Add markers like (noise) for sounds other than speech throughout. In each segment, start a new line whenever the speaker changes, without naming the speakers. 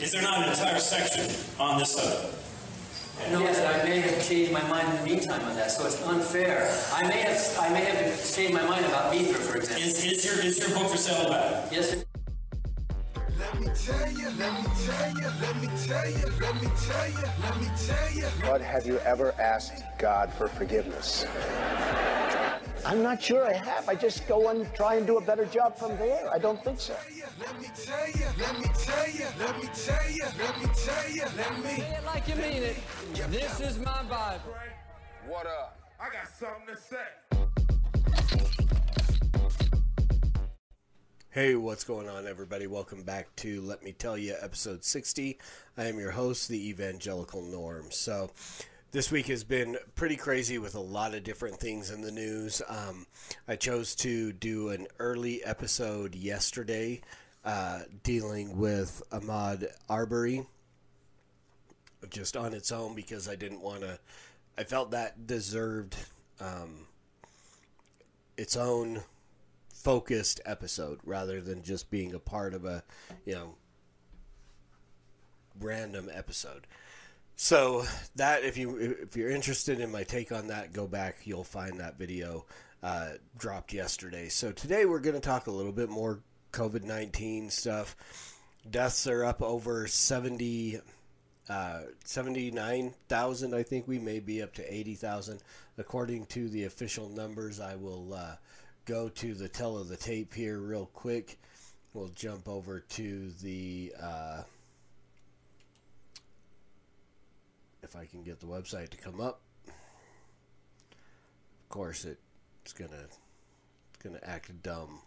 Is there not an entire section on this subject?
No, but I may have changed my mind in the meantime on that, so it's unfair. I may have, I may have changed my mind about Mithra, for example.
Is, is your is your book for sale back?
Yes, sir.
Let me tell you, let me tell you, let me tell you, let me tell you, let me tell you.
But have you ever asked God for forgiveness?
I'm not sure I have. I just go and try and do a better job from there. I don't think so.
Let me tell you, let me tell you, let me tell you, let me tell you, let me.
Say it like you mean it. This is my Bible.
What up? I got something to say.
Hey, what's going on, everybody? Welcome back to Let Me Tell You, episode 60. I am your host, the Evangelical Norm. So, this week has been pretty crazy with a lot of different things in the news. Um, I chose to do an early episode yesterday uh, dealing with Ahmaud Arbery just on its own because I didn't want to, I felt that deserved um, its own focused episode rather than just being a part of a, you know, random episode. So that if you if you're interested in my take on that, go back. You'll find that video uh, dropped yesterday. So today we're going to talk a little bit more COVID nineteen stuff. Deaths are up over seventy. Uh, 79,000, I think we may be up to 80,000. According to the official numbers, I will uh, go to the tell of the tape here real quick. We'll jump over to the. Uh, if I can get the website to come up. Of course, it, it's gonna it's gonna act dumb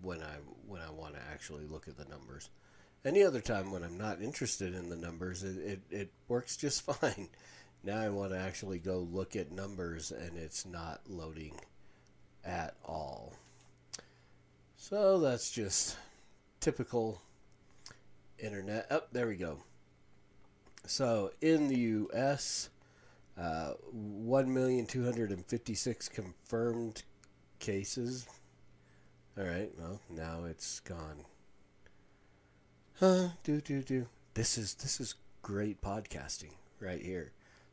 when I when I want to actually look at the numbers. Any other time when I'm not interested in the numbers, it, it, it works just (laughs) fine. Now I want to actually go look at numbers, and it's not loading at all. So that's just typical internet. Oh, there we go. So in the U.S., uh, 1,256 confirmed cases. All right, well now it's gone. Huh? Do do do. This is this is great podcasting right here.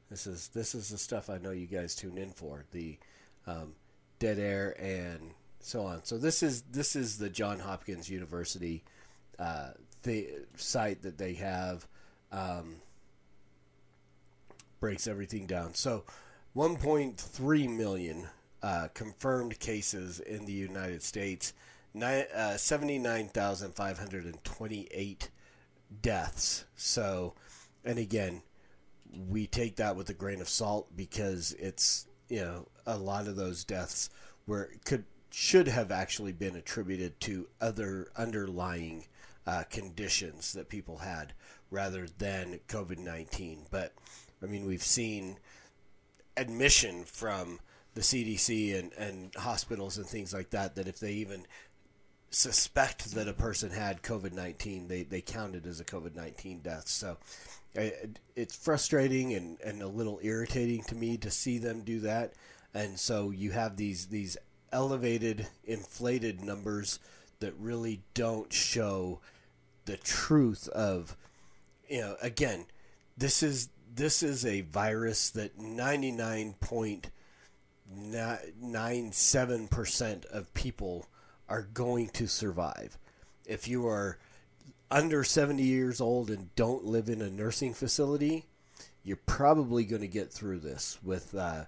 This is this is the stuff I know you guys tune in for. The um, dead air and so on. So this is this is the John Hopkins University uh, the site that they have. Um, breaks everything down. So, 1.3 million uh, confirmed cases in the United States, Ni- uh, 79,528 deaths. So, and again, we take that with a grain of salt because it's you know a lot of those deaths were could should have actually been attributed to other underlying uh, conditions that people had rather than COVID 19. But I mean, we've seen admission from the CDC and, and hospitals and things like that that if they even suspect that a person had COVID 19, they, they count it as a COVID 19 death. So it's frustrating and, and a little irritating to me to see them do that. And so you have these, these elevated, inflated numbers that really don't show the truth of, you know, again, this is this is a virus that 99.97% of people are going to survive. If you are under 70 years old and don't live in a nursing facility, you're probably going to get through this with uh,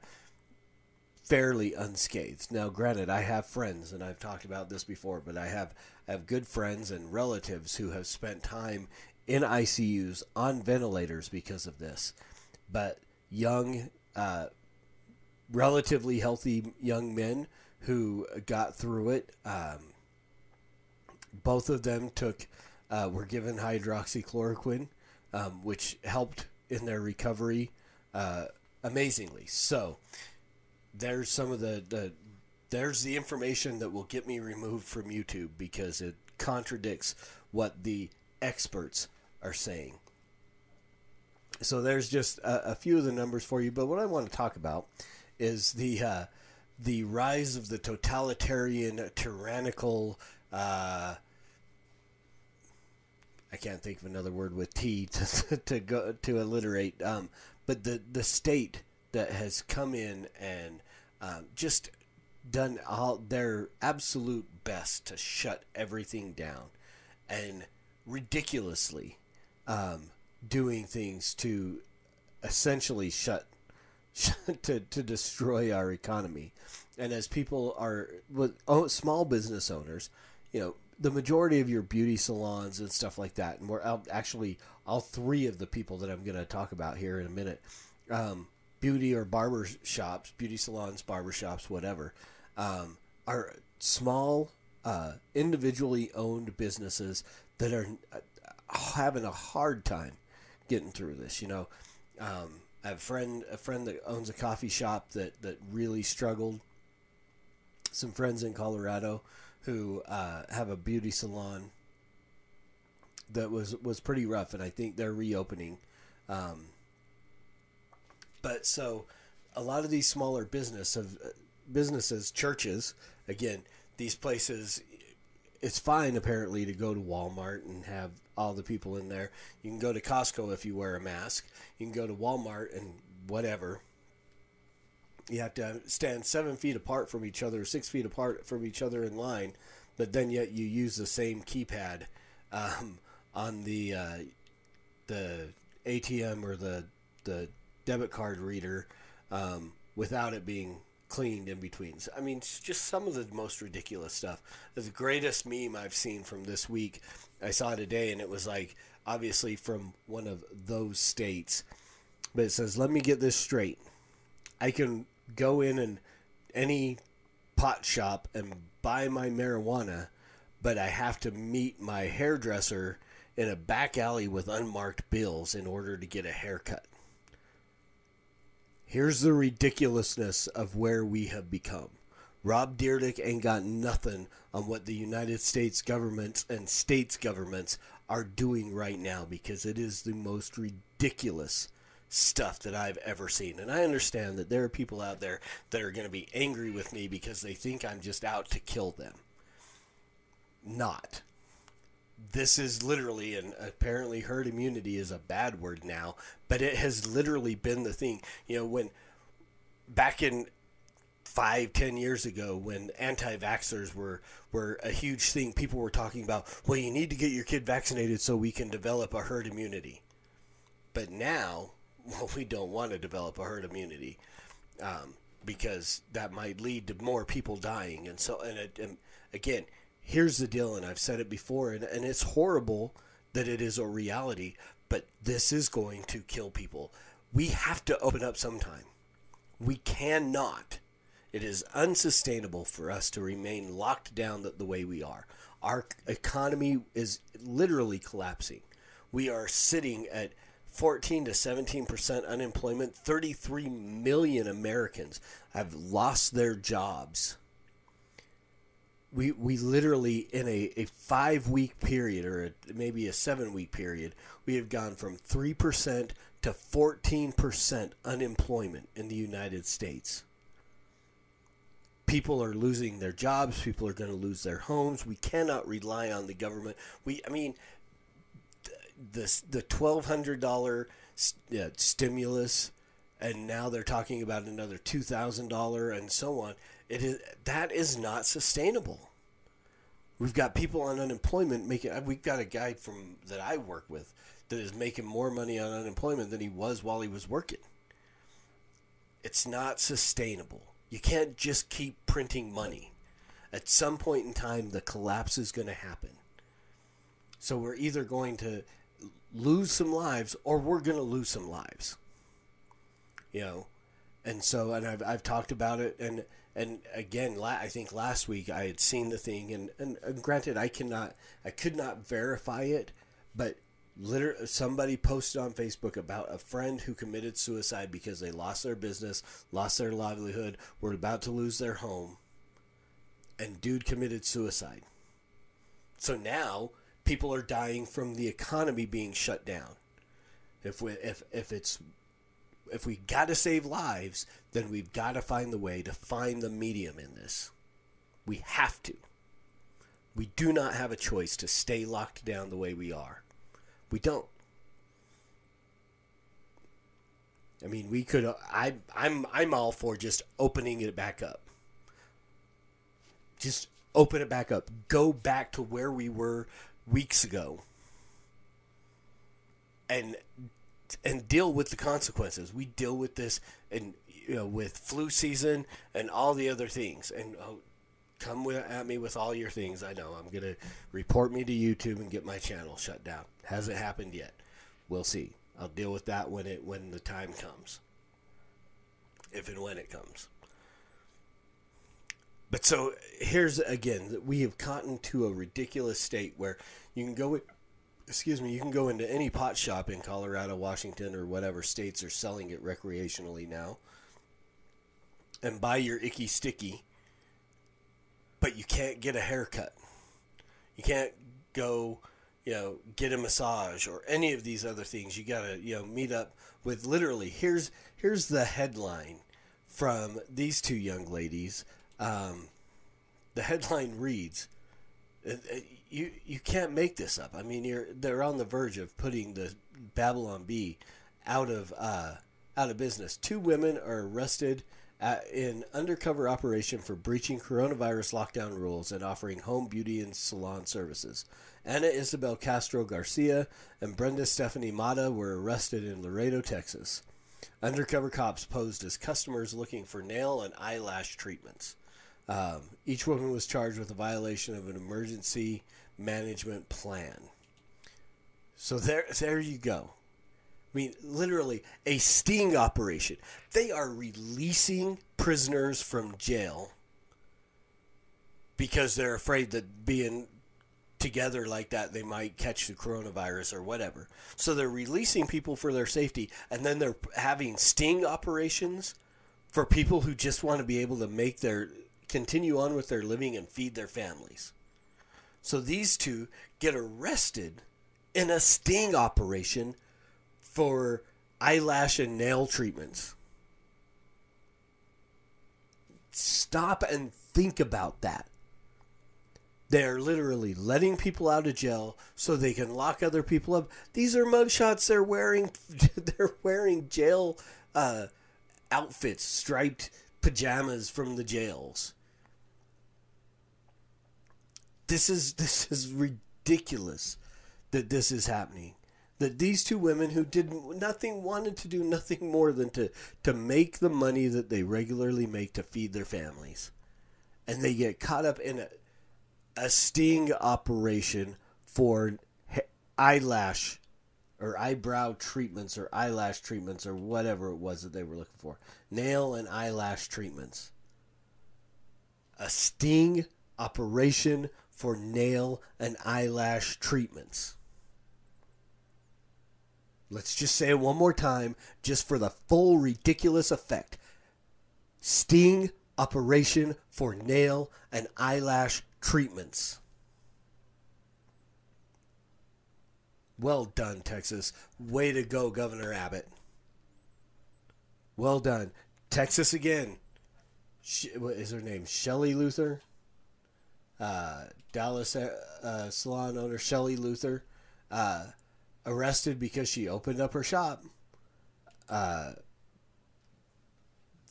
fairly unscathed. Now, granted, I have friends, and I've talked about this before, but I have I have good friends and relatives who have spent time in ICUs on ventilators because of this. But young, uh, relatively healthy young men who got through it, um, both of them took, uh, were given hydroxychloroquine, um, which helped in their recovery uh, amazingly. So there's some of the, the there's the information that will get me removed from YouTube because it contradicts what the experts are saying. So there's just a, a, few of the numbers for you, but what I want to talk about is the uh, the rise of the totalitarian, tyrannical. Uh, I can't think of another word with T (laughs) to to go to alliterate. Um, but the the state that has come in and um, just done all their absolute best to shut everything down, and ridiculously um, doing things to essentially (laughs) shut to to destroy our economy. And as people are with oh, small business owners, you know, the majority of your beauty salons and stuff like that, and we're actually all three of the people that I'm going to talk about here in a minute, um, beauty or barber shops, beauty salons, barber shops, whatever, um, are small, uh, individually owned businesses that are having a hard time getting through this. You know, um, I have a friend, a friend that owns a coffee shop that that really struggled. Some friends in Colorado who uh, have a beauty salon that was was pretty rough, and I think they're reopening. Um, but so, a lot of these smaller business of businesses, churches, again, these places, it's fine apparently to go to Walmart and have all the people in there. You can go to Costco if you wear a mask. You can go to Walmart and whatever. You have to stand seven feet apart from each other, six feet apart from each other in line, but then yet you use the same keypad um, on the uh, the ATM or the the debit card reader um, without it being cleaned in between. I mean, just some of the most ridiculous stuff. The greatest meme I've seen from this week, I saw today, and it was like obviously from one of those states, but it says, "Let me get this straight. I can go in and any pot shop and buy my marijuana, but I have to meet my hairdresser in a back alley with unmarked bills in order to get a haircut." Here's the ridiculousness of where we have become. Rob Dyrdek ain't got nothing on what the United States government and states governments are doing right now because it is the most ridiculous stuff that I've ever seen. And I understand that there are people out there that are going to be angry with me because they think I'm just out to kill them. Not. This is literally, and apparently herd immunity is a bad word now, but it has literally been the thing. You know, when back in five, ten years ago when anti-vaxxers were were a huge thing, people were talking about, well, you need to get your kid vaccinated so we can develop a herd immunity. But now, (laughs) well, we don't want to develop a herd immunity um, because that might lead to more people dying. And so, and, and again, here's the deal, and I've said it before, and, and it's horrible that it is a reality, but this is going to kill people. We have to open up sometime. We cannot. It is unsustainable for us to remain locked down the, way we are. Our economy is literally collapsing. We are sitting at 14 to 17 percent unemployment. 33 million Americans have lost their jobs. We, we literally in a, a five week period or a, maybe a seven week period we have gone from 3% to 14% unemployment in the united states. People are losing their jobs. People are going to lose their homes. We cannot rely on the government. We i mean the the twelve hundred dollar stimulus, and now they're talking about another two thousand dollar, and so on. It is that is not sustainable. We've got people on unemployment making. Uh, we've got a guy from that I work with that is making more money on unemployment than he was while he was working. It's not sustainable. You can't just keep printing money. At some point in time, the collapse is going to happen. So we're either going to lose some lives or we're going to lose some lives. You know, and so and I've I've talked about it and and again la- I think last week I had seen the thing and, and and granted I cannot I could not verify it, but literally somebody posted on Facebook about a friend who committed suicide because they lost their business, lost their livelihood, were about to lose their home, and dude committed suicide. So now people are dying from the economy being shut down. If we if if it's if we got to save lives, then we've got to find the way to find the medium in this. We have to. We do not have a choice to stay locked down the way we are. We don't. I mean, we could. I I'm I'm all for just opening it back up. Just open it back up. Go back to where we were weeks ago. And and deal with the consequences. We deal with this and you know with flu season and all the other things. And oh, come with, at me with all your things. I know I'm gonna report me to YouTube and get my channel shut down. Hasn't happened yet. We'll see. I'll deal with that when it when the time comes. If and when it comes. But so here's again, we have gotten to a ridiculous state where you can go, excuse me, you can go into any pot shop in Colorado, Washington, or whatever states are selling it recreationally now, and buy your icky sticky. But you can't get a haircut. You can't go, you know, get a massage or any of these other things. You gotta, you know, meet up with literally. Here's here's the headline from these two young ladies. Um, the headline reads, uh, uh, "You you can't make this up. I mean, you're they're on the verge of putting the Babylon Bee out of uh, out of business. Two women are arrested." at- in undercover operation for breaching coronavirus lockdown rules and offering home beauty and salon services. Anna Isabel Castro Garcia and Brenda Stephanie Mata were arrested in Laredo, Texas. Undercover cops posed as customers looking for nail and eyelash treatments. Um, each woman was charged with a violation of an emergency management plan. So there, there you go. I mean, literally a sting operation. They are releasing prisoners from jail because they're afraid that being together like that they might catch the coronavirus or whatever. So they're releasing people for their safety and then they're having sting operations for people who just want to be able to make their continue on with their living and feed their families. So these two get arrested in a sting operation for eyelash and nail treatments. Stop and think about that. They're literally letting people out of jail so they can lock other people up. These are mugshots. They're wearing (laughs) they're wearing jail uh, outfits, striped pajamas from the jails. This is (laughs) this is ridiculous that this is happening. That these two women who did nothing wanted to do nothing more than to to make the money that they regularly make to feed their families. And they get caught up in a a sting operation for eyelash or eyebrow treatments or eyelash treatments or whatever it was that they were looking for. Nail and eyelash treatments. A sting operation for nail and eyelash treatments. Let's just say it one more time, just for the full ridiculous effect. Sting operation for nail and eyelash treatments. Well done, Texas. Way to go, Governor Abbott. Well done. Texas again. Sh- what is her name? Shelley Luther? Uh, Dallas uh, salon owner Shelley Luther uh, arrested because she opened up her shop. Uh,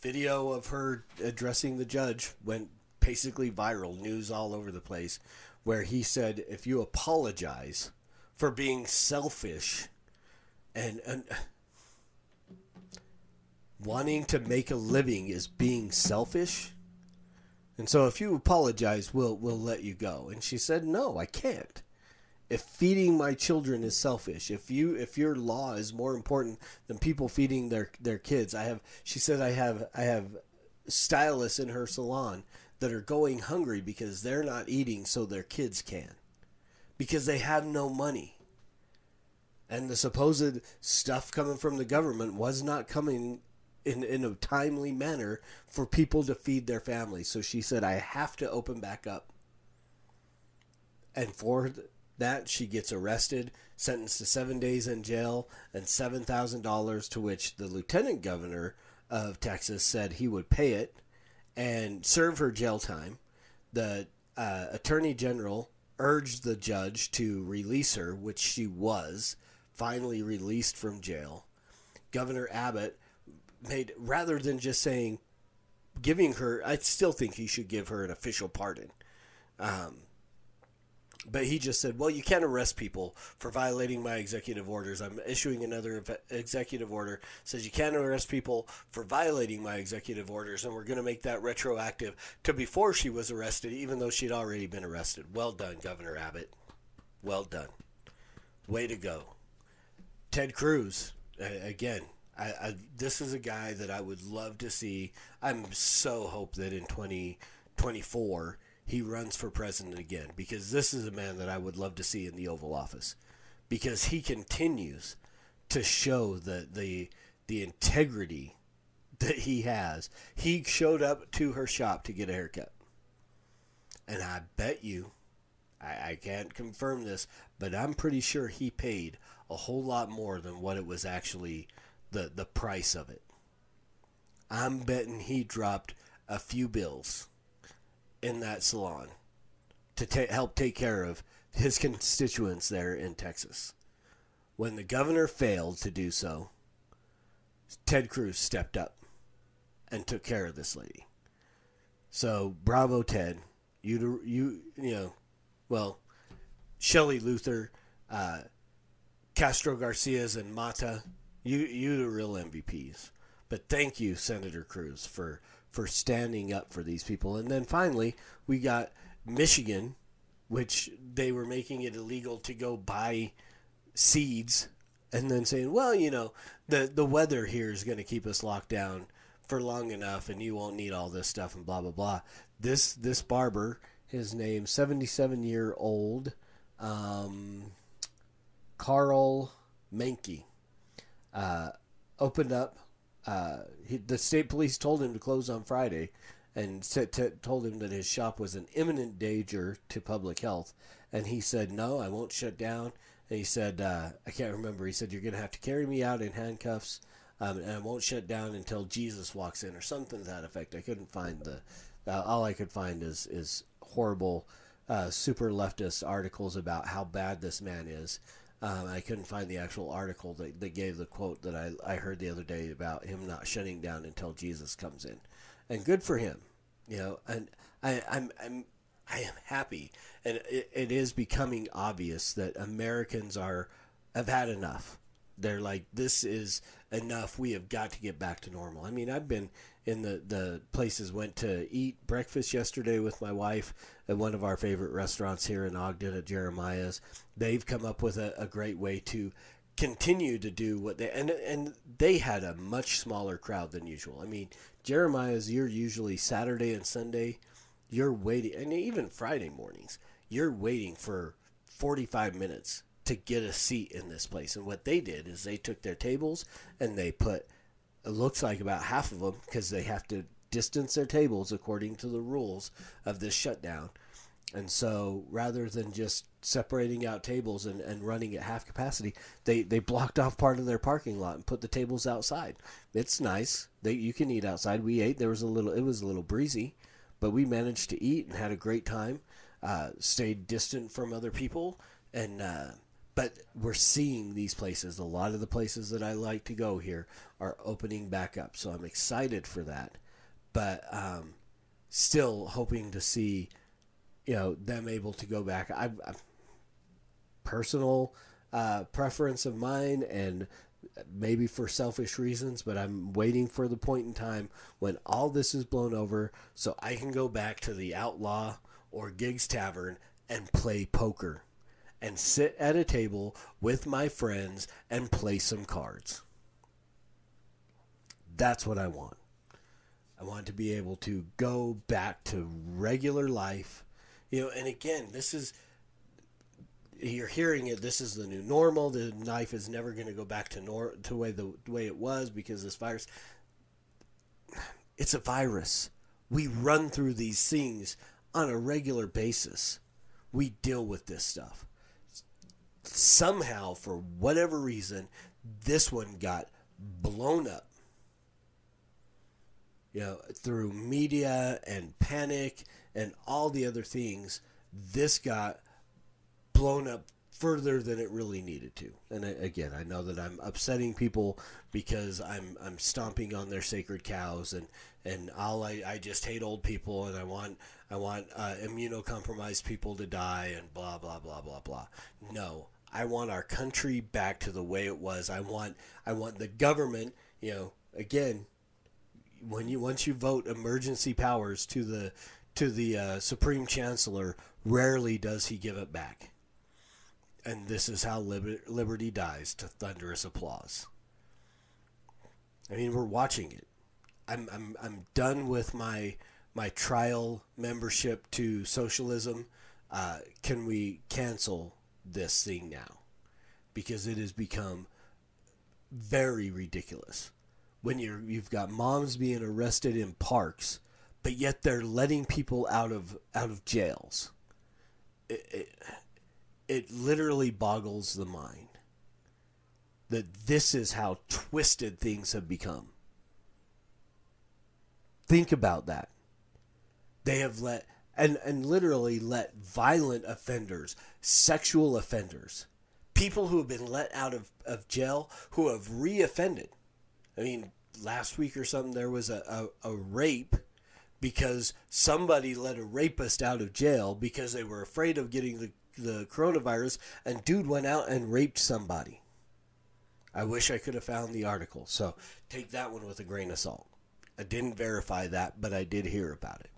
video of her addressing the judge went basically viral, news all over the place, where he said, if you apologize for being selfish and, and wanting to make a living is being selfish. And so if you apologize, we'll we'll let you go. And she said, "No, I can't. If feeding my children is selfish, if you if your law is more important than people feeding their their kids, I have she said I have I have stylists in her salon that are going hungry because they're not eating so their kids can. Because they have no money. And the supposed stuff coming from the government was not coming in, in a timely manner for people to feed their families. So she said, I have to open back up. And for that, she gets arrested, sentenced to seven days in jail, and $7,000, to which the lieutenant governor of Texas said he would pay it and serve her jail time. The uh, attorney general urged the judge to release her, which she was, finally released from jail. Governor Abbott made rather than just saying giving her I still think he should give her an official pardon. Um, but he just said, "Well, you can't arrest people for violating my executive orders. I'm issuing another executive order says you can't arrest people for violating my executive orders, and we're going to make that retroactive to before she was arrested, even though she'd already been arrested. Well done, Governor Abbott. Well done. Way to go, Ted Cruz. Again, I, I, this is a guy that I would love to see. I'm so hope that in 2024 he runs for president again because this is a man that I would love to see in the Oval Office because he continues to show the the the integrity that he has. He showed up to her shop to get a haircut. And I bet you I, I can't confirm this, but I'm pretty sure he paid a whole lot more than what it was actually the the price of it. I'm betting he dropped a few bills in that salon to ta- help take care of his constituents there in Texas. When the governor failed to do so, Ted Cruz stepped up and took care of this lady. So bravo, Ted. You you you know, well, Shelley Luther, uh, Castro Garcia's, and Mata. You you the real MVPs. But thank you, Senator Cruz, for for standing up for these people. And then finally, we got Michigan, which they were making it illegal to go buy seeds, and then saying, well, you know, the the weather here is going to keep us locked down for long enough, and you won't need all this stuff, and blah blah blah. This this barber, his name, seventy seven year old, um, Karl Manke, uh, opened up uh, he, the state police told him to close on Friday and said, t- told him that his shop was an imminent danger to public health. And he said, No, I won't shut down. And he said, uh, I can't remember. He said, You're going to have to carry me out in handcuffs, um, and I won't shut down until Jesus walks in, or something to that effect. I couldn't find the. Uh, all I could find is, is horrible, uh, super leftist articles about how bad this man is. Um, I couldn't find the actual article that, that gave the quote that I, I heard the other day about him not shutting down until Jesus comes in, and good for him, you know. And I, I'm I'm I am happy, and it, it is becoming obvious that Americans are have had enough. They're like, this is enough. We have got to get back to normal. I mean, I've been in the, the places, went to eat breakfast yesterday with my wife at one of our favorite restaurants here in Ogden at Jeremiah's. They've come up with a, a great way to continue to do what they and and they had a much smaller crowd than usual. I mean, Jeremiah's you're usually Saturday and Sunday, you're waiting and even Friday mornings, you're waiting for 45 minutes to get a seat in this place. And what they did is they took their tables and they put, it looks like about half of them, because they have to distance their tables according to the rules of this shutdown. And so rather than just separating out tables and, and running at half capacity, they, they blocked off part of their parking lot and put the tables outside. It's nice. They you can eat outside. We ate. There was a little it was a little breezy, but we managed to eat and had a great time. Uh, stayed distant from other people and uh, but we're seeing these places. A lot of the places that I like to go here are opening back up, so I'm excited for that. But um, still hoping to see, you know, them able to go back. I, I personal uh, preference of mine, and maybe for selfish reasons, but I'm waiting for the point in time when all this is blown over, so I can go back to the Outlaw or Gigs Tavern and play poker and sit at a table with my friends and play some cards. That's what I want. I want to be able to go back to regular life. You know, and again, this is you're hearing it. This is the new normal. The knife is never going to go back to nor to way the, the way it was because this virus. It's a virus. We run through these things on a regular basis. We deal with this stuff somehow, for whatever reason, this one got blown up. You know, through media and panic and all the other things, this got blown up further than it really needed to. And again, I know that I'm upsetting people because I'm I'm stomping on their sacred cows and and all I, I just hate old people and I want I want uh, immunocompromised people to die and blah blah blah blah blah. No, I want our country back to the way it was. I want I want the government, you know, again, when you once you vote emergency powers to the to the uh, supreme chancellor, rarely does he give it back. And this is how liber- liberty dies to thunderous applause. I mean, we're watching it. I'm I'm I'm done with my my trial membership to socialism. Uh, can we cancel this thing now? Because it has become very ridiculous. When you're you've got moms being arrested in parks, but yet they're letting people out of out of jails. It, it, it literally boggles the mind that this is how twisted things have become. Think about that. They have let and and literally let violent offenders, sexual offenders, people who have been let out of, of jail who have reoffended. I mean, last week or something there was a, a, a rape because somebody let a rapist out of jail because they were afraid of getting the, the coronavirus and dude went out and raped somebody. I wish I could have found the article. So take that one with a grain of salt. I didn't verify that, but I did hear about it.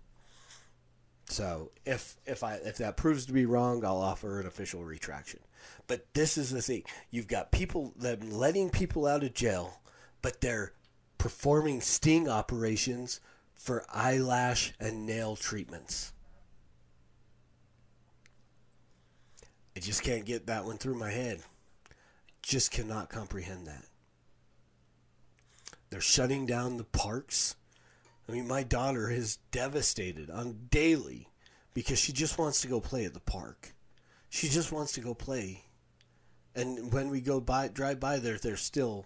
So if if I if that proves to be wrong, I'll offer an official retraction. But this is the thing: you've got people that letting people out of jail, but they're performing sting operations for eyelash and nail treatments. I just can't get that one through my head. Just cannot comprehend that. They're shutting down the parks. I mean, my daughter is devastated on daily because she just wants to go play at the park. She just wants to go play. And when we go by drive by there, they're still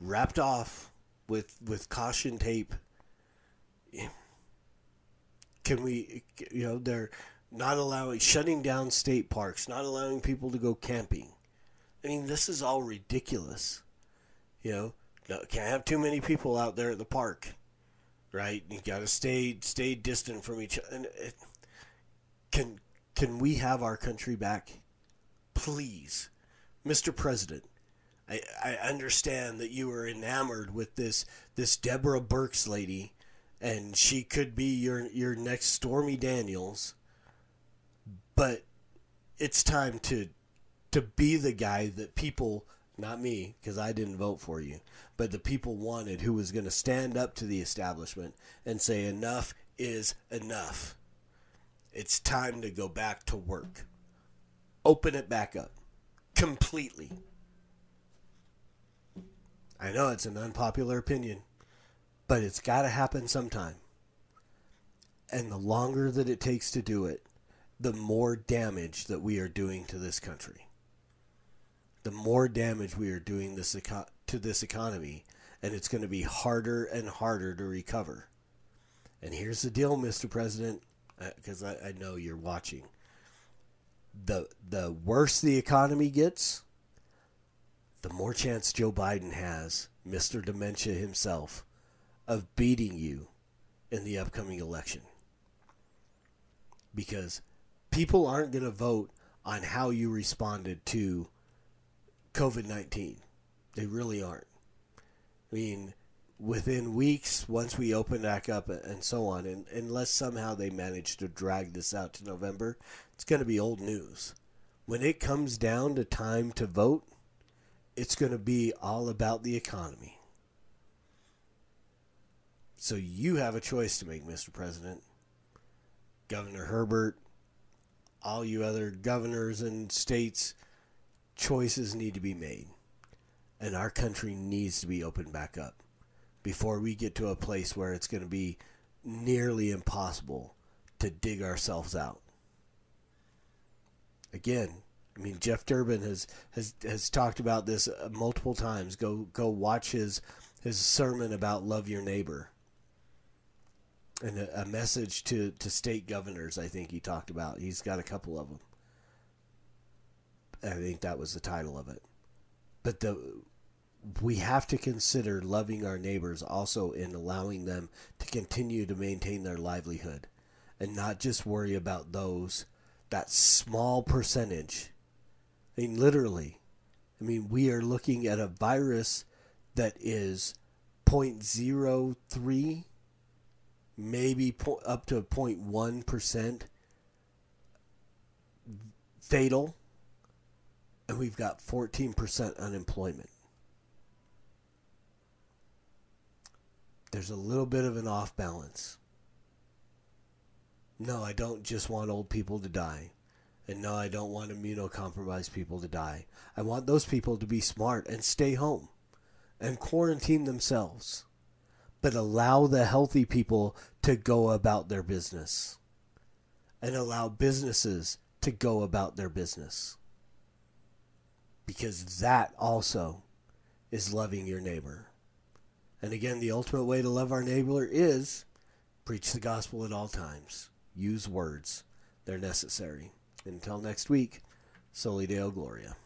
wrapped off with with caution tape. Can we you know, they're not allowing shutting down state parks, not allowing people to go camping. I mean, this is all ridiculous. You know, no, can't have too many people out there at the park, right? You got to stay stay distant from each other. Can can we have our country back, please, Mr. President? I, I understand that you are enamored with this this Deborah Birx lady, and she could be your your next Stormy Daniels. But it's time to to be the guy that people not me because I didn't vote for you, but the people wanted who was going to stand up to the establishment and say enough is enough. It's time to go back to work. Open it back up completely. I know it's an unpopular opinion, but it's got to happen sometime. And the longer that it takes to do it, the more damage that we are doing to this country the more damage we are doing this eco- to this economy, and it's going to be harder and harder to recover. And here's the deal, Mr. President, uh, because I, I know you're watching. The the worse the economy gets, the more chance Joe Biden has, Mr. Dementia himself, of beating you in the upcoming election. Because people aren't going to vote on how you responded to COVID 19. They really aren't. I mean, within weeks, once we open back up and so on, and unless somehow they manage to drag this out to November, it's going to be old news. When it comes down to time to vote, it's going to be all about the economy. So you have a choice to make, Mr. President. Governor Herbert, all you other governors and states choices need to be made. And our country needs to be opened back up before we get to a place where it's going to be nearly impossible to dig ourselves out. Again, I mean Jeff Durbin has has has talked about this uh, multiple times. Go go watch his his sermon about love your neighbor. And a, a message to, to state governors, I think he talked about. He's got a couple of them I think that was the title of it. But the we have to consider loving our neighbors also in allowing them to continue to maintain their livelihood and not just worry about those that small percentage. I mean literally. I mean we are looking at a virus that is 0.03 maybe up to 0.1% fatal and we've got 14% unemployment. There's a little bit of an off balance. No, I don't just want old people to die. And no, I don't want immunocompromised people to die. I want those people to be smart and stay home and quarantine themselves. But allow the healthy people to go about their business. And allow businesses to go about their business. Because that also is loving your neighbor. And again, the ultimate way to love our neighbor is preach the gospel at all times. Use words, they're necessary. Until next week, Soli Deo Gloria.